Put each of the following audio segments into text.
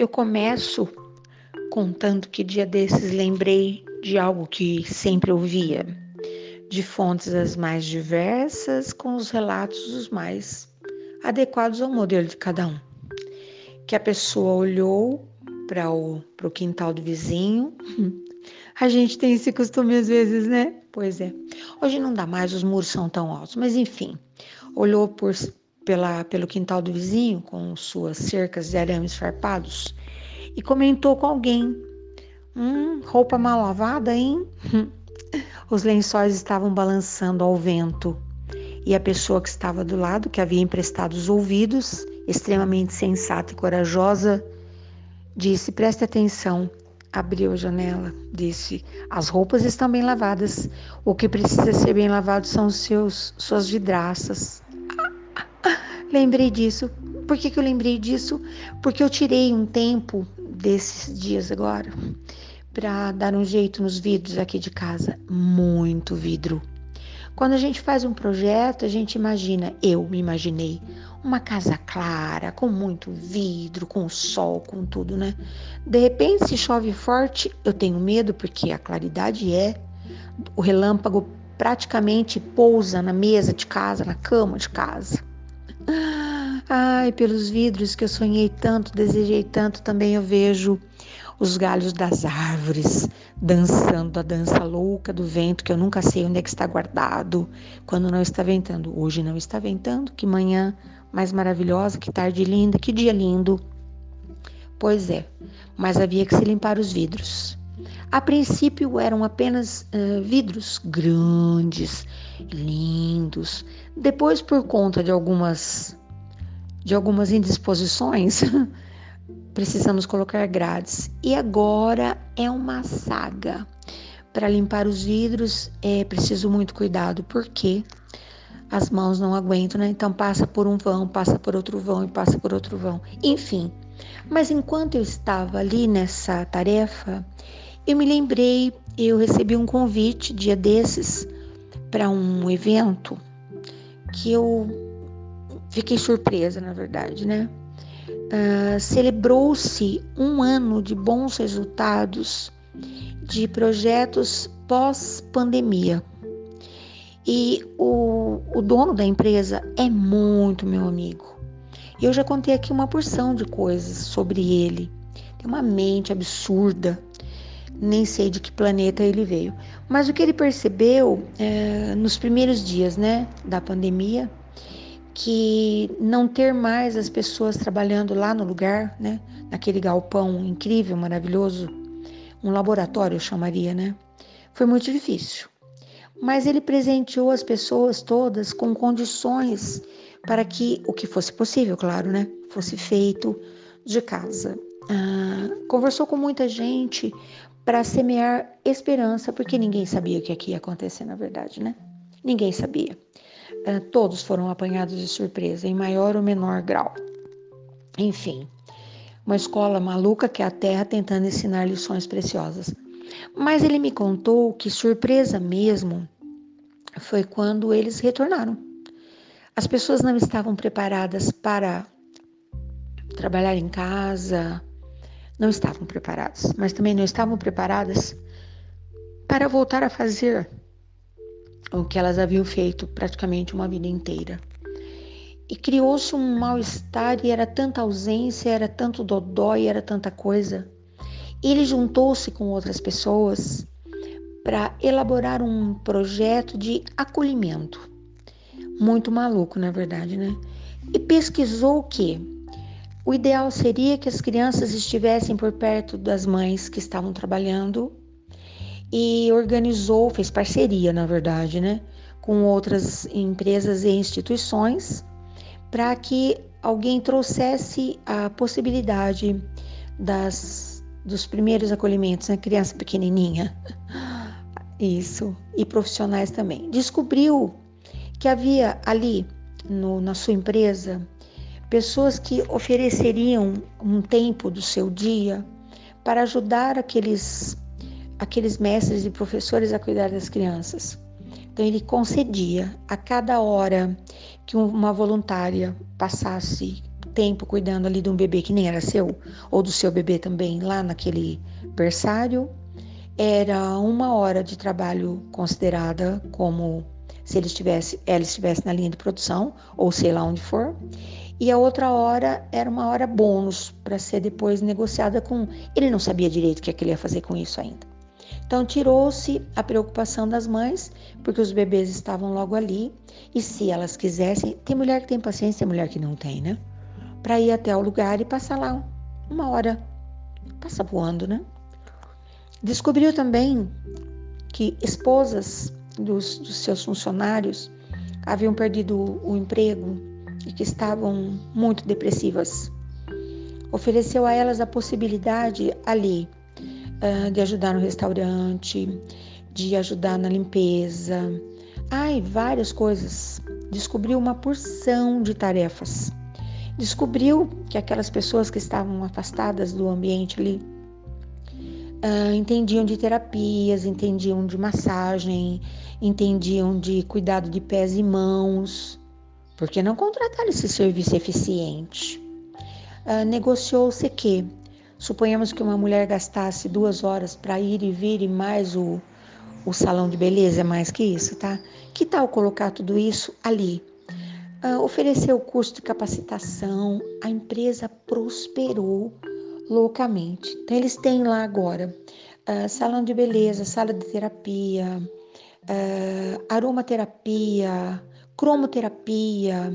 Eu começo contando que dia desses lembrei de algo que sempre ouvia, de fontes as mais diversas, com os relatos os mais adequados ao modelo de cada um. Que a pessoa olhou para o, o quintal do vizinho. A gente tem esse costume às vezes, né? Pois é. Hoje não dá mais, os muros são tão altos, mas enfim. Olhou por, pela, pelo quintal do vizinho, com suas cercas de arames farpados, e comentou com alguém: Hum, roupa mal lavada, hein? Os lençóis estavam balançando ao vento e a pessoa que estava do lado, que havia emprestado os ouvidos, extremamente sensata e corajosa, disse: Preste atenção. Abriu a janela, disse: As roupas estão bem lavadas. O que precisa ser bem lavado são seus, suas vidraças. Lembrei disso. Por que, que eu lembrei disso? Porque eu tirei um tempo desses dias agora para dar um jeito nos vidros aqui de casa. Muito vidro. Quando a gente faz um projeto, a gente imagina, eu me imaginei, uma casa clara, com muito vidro, com sol, com tudo, né? De repente, se chove forte, eu tenho medo porque a claridade é, o relâmpago praticamente pousa na mesa de casa, na cama de casa. Ai, pelos vidros que eu sonhei tanto, desejei tanto, também eu vejo os galhos das árvores dançando a dança louca do vento, que eu nunca sei onde é que está guardado, quando não está ventando. Hoje não está ventando, que manhã mais maravilhosa, que tarde linda, que dia lindo. Pois é, mas havia que se limpar os vidros. A princípio eram apenas uh, vidros grandes, lindos. Depois, por conta de algumas de algumas indisposições, precisamos colocar grades. E agora é uma saga. Para limpar os vidros é preciso muito cuidado, porque as mãos não aguentam, né? Então passa por um vão, passa por outro vão e passa por outro vão. Enfim, mas enquanto eu estava ali nessa tarefa, eu me lembrei, eu recebi um convite dia desses para um evento que eu Fiquei surpresa, na verdade, né? Uh, Celebrou-se um ano de bons resultados de projetos pós-pandemia. E o, o dono da empresa é muito meu amigo. Eu já contei aqui uma porção de coisas sobre ele. Tem uma mente absurda. Nem sei de que planeta ele veio. Mas o que ele percebeu é, nos primeiros dias né, da pandemia que não ter mais as pessoas trabalhando lá no lugar, né, naquele galpão incrível, maravilhoso, um laboratório eu chamaria, né, foi muito difícil. Mas ele presenteou as pessoas todas com condições para que o que fosse possível, claro, né, fosse feito de casa. Ah, conversou com muita gente para semear esperança, porque ninguém sabia o que aqui ia acontecer, na verdade, né? Ninguém sabia. Eh, todos foram apanhados de surpresa, em maior ou menor grau. Enfim, uma escola maluca que é a Terra tentando ensinar lições preciosas. Mas ele me contou que surpresa mesmo foi quando eles retornaram. As pessoas não estavam preparadas para trabalhar em casa, não estavam preparadas, mas também não estavam preparadas para voltar a fazer o que elas haviam feito praticamente uma vida inteira. E criou-se um mal-estar e era tanta ausência, era tanto dodói, era tanta coisa. Ele juntou-se com outras pessoas para elaborar um projeto de acolhimento. Muito maluco, na verdade, né? E pesquisou que o ideal seria que as crianças estivessem por perto das mães que estavam trabalhando e organizou, fez parceria, na verdade, né, com outras empresas e instituições para que alguém trouxesse a possibilidade das, dos primeiros acolhimentos, né, criança pequenininha. Isso, e profissionais também. Descobriu que havia ali no, na sua empresa pessoas que ofereceriam um tempo do seu dia para ajudar aqueles aqueles mestres e professores a cuidar das crianças. Então ele concedia a cada hora que uma voluntária passasse tempo cuidando ali de um bebê que nem era seu, ou do seu bebê também, lá naquele berçário. Era uma hora de trabalho considerada como se ele estivesse, ela estivesse na linha de produção, ou sei lá onde for. E a outra hora era uma hora bônus para ser depois negociada com. Ele não sabia direito o que, é que ele ia fazer com isso ainda. Então tirou-se a preocupação das mães, porque os bebês estavam logo ali, e se elas quisessem, tem mulher que tem paciência, tem mulher que não tem, né? Para ir até o lugar e passar lá uma hora. Passa voando, né? Descobriu também que esposas dos, dos seus funcionários haviam perdido o emprego e que estavam muito depressivas. Ofereceu a elas a possibilidade ali uh, de ajudar no restaurante, de ajudar na limpeza, ai, várias coisas. Descobriu uma porção de tarefas. Descobriu que aquelas pessoas que estavam afastadas do ambiente ali uh, entendiam de terapias, entendiam de massagem, entendiam de cuidado de pés e mãos. Por que não contratar esse serviço eficiente? Uh, Negociou-se que, suponhamos que uma mulher gastasse duas horas para ir e vir e mais o, o salão de beleza, é mais que isso, tá? Que tal colocar tudo isso ali? Uh, ofereceu curso de capacitação, a empresa prosperou loucamente. Então, eles têm lá agora uh, salão de beleza, sala de terapia, uh, aromaterapia, cromoterapia,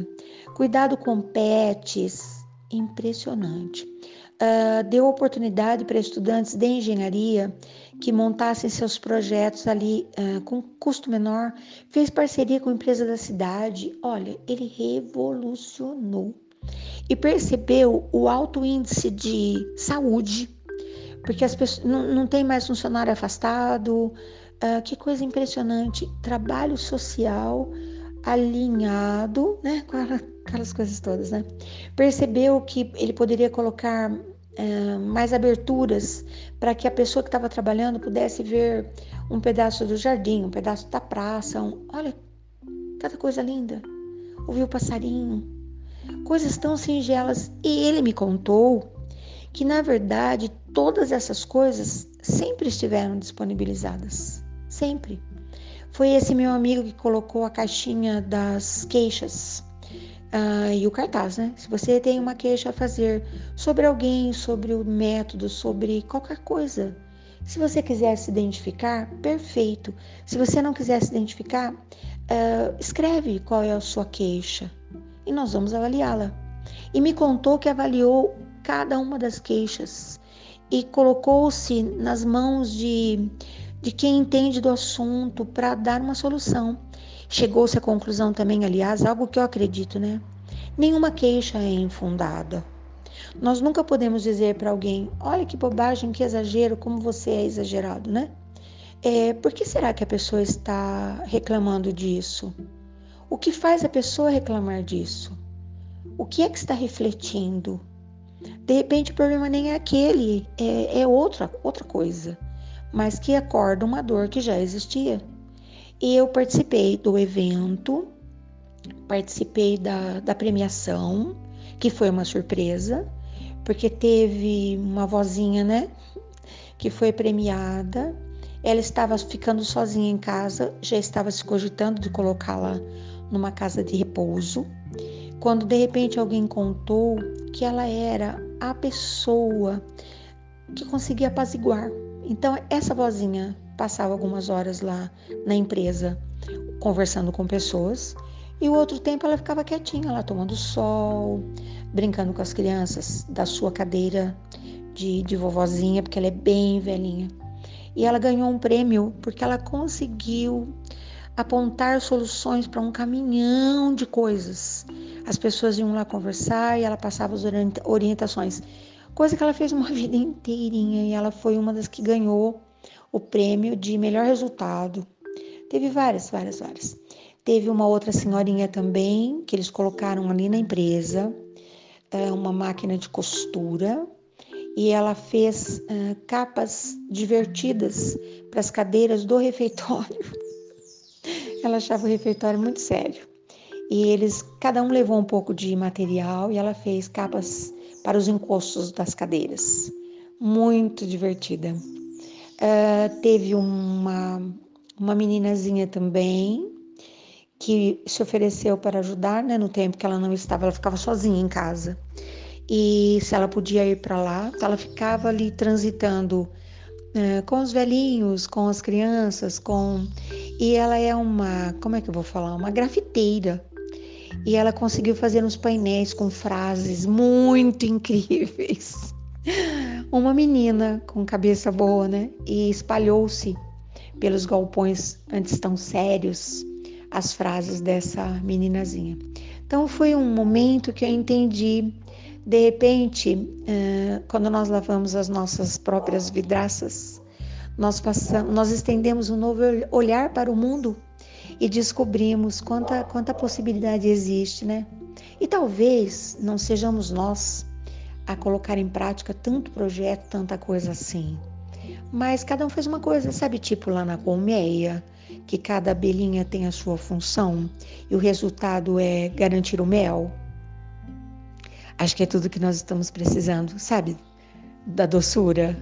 cuidado com pets, impressionante. Uh, deu oportunidade para estudantes de engenharia que montassem seus projetos ali uh, com custo menor, fez parceria com empresa da cidade. Olha, ele revolucionou e percebeu o alto índice de saúde, porque as pessoas não, não tem mais funcionário afastado. Uh, que coisa impressionante! Trabalho social alinhado, né, com aquelas coisas todas, né? Percebeu que ele poderia colocar uh, mais aberturas para que a pessoa que estava trabalhando pudesse ver um pedaço do jardim, um pedaço da praça, um, olha, cada coisa linda. Ouvir o passarinho, coisas tão singelas. E ele me contou que, na verdade, todas essas coisas sempre estiveram disponibilizadas. Sempre. Foi esse meu amigo que colocou a caixinha das queixas uh, e o cartaz, né? Se você tem uma queixa a fazer sobre alguém, sobre o método, sobre qualquer coisa, se você quiser se identificar, perfeito. Se você não quiser se identificar, uh, escreve qual é a sua queixa e nós vamos avaliá-la. E me contou que avaliou cada uma das queixas e colocou-se nas mãos de, de quem entende do assunto para dar uma solução. Chegou-se à conclusão também, aliás, algo que eu acredito, né? Nenhuma queixa é infundada. Nós nunca podemos dizer para alguém: olha que bobagem, que exagero, como você é exagerado, né? É, por que será que a pessoa está reclamando disso? O que faz a pessoa reclamar disso? O que é que está refletindo? De repente o problema nem é aquele, é, é outra, outra coisa, mas que acorda uma dor que já existia. E eu participei do evento, participei da, da premiação, que foi uma surpresa, porque teve uma vozinha, né, que foi premiada. Ela estava ficando sozinha em casa, já estava se cogitando de colocá-la numa casa de repouso, quando de repente alguém contou que ela era a pessoa que conseguia apaziguar. Então, essa vozinha passava algumas horas lá na empresa conversando com pessoas e o outro tempo ela ficava quietinha lá tomando sol, brincando com as crianças da sua cadeira de, de vovozinha, porque ela é bem velhinha. E ela ganhou um prêmio porque ela conseguiu apontar soluções para um caminhão de coisas. As pessoas iam lá conversar e ela passava as orientações. Coisa que ela fez uma vida inteirinha e ela foi uma das que ganhou o prêmio de melhor resultado. Teve várias, várias, várias. Teve uma outra senhorinha também que eles colocaram ali na empresa, é, uma máquina de costura, e ela fez uh, capas divertidas para as cadeiras do refeitório. Ela achava o refeitório muito sério. E eles, cada um levou um pouco de material e ela fez capas para os encostos das cadeiras. Muito divertida. Uh, teve uma, uma meninazinha também que se ofereceu para ajudar, né, no tempo que ela não estava, ela ficava sozinha em casa. E se ela podia ir para lá, ela ficava ali transitando uh, com os velhinhos, com as crianças, com e ela é uma, como é que eu vou falar, uma grafiteira e ela conseguiu fazer uns painéis com frases muito incríveis. Uma menina com cabeça boa, né? E espalhou-se pelos galpões antes tão sérios as frases dessa meninazinha. Então foi um momento que eu entendi. De repente, quando nós lavamos as nossas próprias vidraças, nós passamos, nós estendemos um novo olhar para o mundo e descobrimos quanta, quanta possibilidade existe, né? E talvez não sejamos nós a colocar em prática tanto projeto, tanta coisa assim. Mas cada um fez uma coisa, sabe? Tipo lá na colmeia, que cada abelhinha tem a sua função e o resultado é garantir o mel. Acho que é tudo que nós estamos precisando, sabe? Da doçura.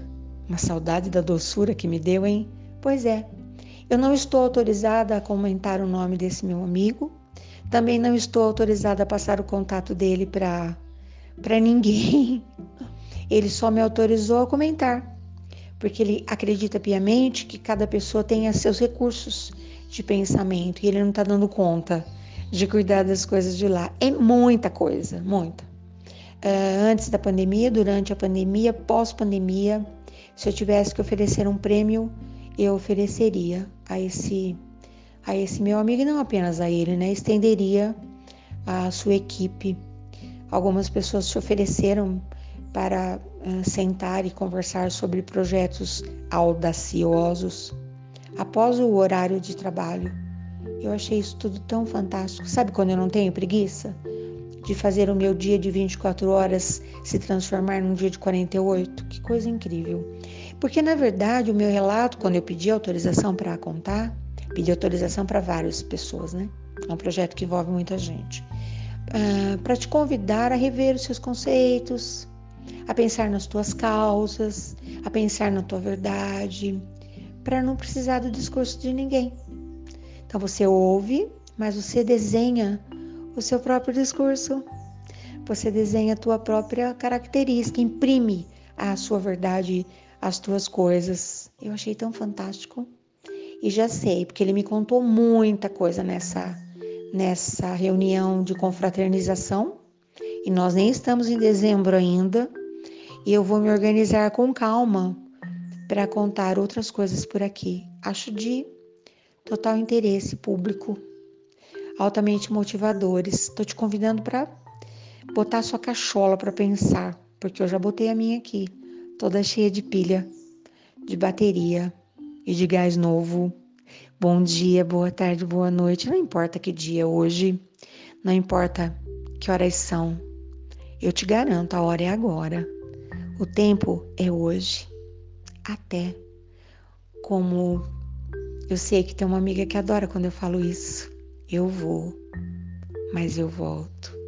Uma saudade da doçura que me deu, hein? Pois é, eu não estou autorizada a comentar o nome desse meu amigo. Também não estou autorizada a passar o contato dele para ninguém. Ele só me autorizou a comentar, porque ele acredita piamente que cada pessoa tenha seus recursos de pensamento e ele não está dando conta de cuidar das coisas de lá. É muita coisa, muita. Uh, antes da pandemia, durante a pandemia, pós-pandemia, se eu tivesse que oferecer um prêmio eu ofereceria a esse a esse meu amigo e não apenas a ele, né? Estenderia a sua equipe. Algumas pessoas se ofereceram para uh, sentar e conversar sobre projetos audaciosos após o horário de trabalho. Eu achei isso tudo tão fantástico. Sabe quando eu não tenho preguiça de fazer o meu dia de 24 horas se transformar num dia de 48? Que coisa incrível. Porque, na verdade, o meu relato, quando eu pedi autorização para contar, pedi autorização para várias pessoas, né? É um projeto que envolve muita gente. Uh, para te convidar a rever os seus conceitos, a pensar nas tuas causas, a pensar na tua verdade, para não precisar do discurso de ninguém. Então você ouve, mas você desenha o seu próprio discurso. Você desenha a tua própria característica, imprime a sua verdade as tuas coisas. Eu achei tão fantástico. E já sei, porque ele me contou muita coisa nessa nessa reunião de confraternização. E nós nem estamos em dezembro ainda. E eu vou me organizar com calma para contar outras coisas por aqui. Acho de total interesse público, altamente motivadores. Estou te convidando para botar sua cachola para pensar, porque eu já botei a minha aqui toda cheia de pilha, de bateria e de gás novo. Bom dia, boa tarde, boa noite, não importa que dia é hoje, não importa que horas são. Eu te garanto, a hora é agora. O tempo é hoje. Até. Como eu sei que tem uma amiga que adora quando eu falo isso. Eu vou, mas eu volto.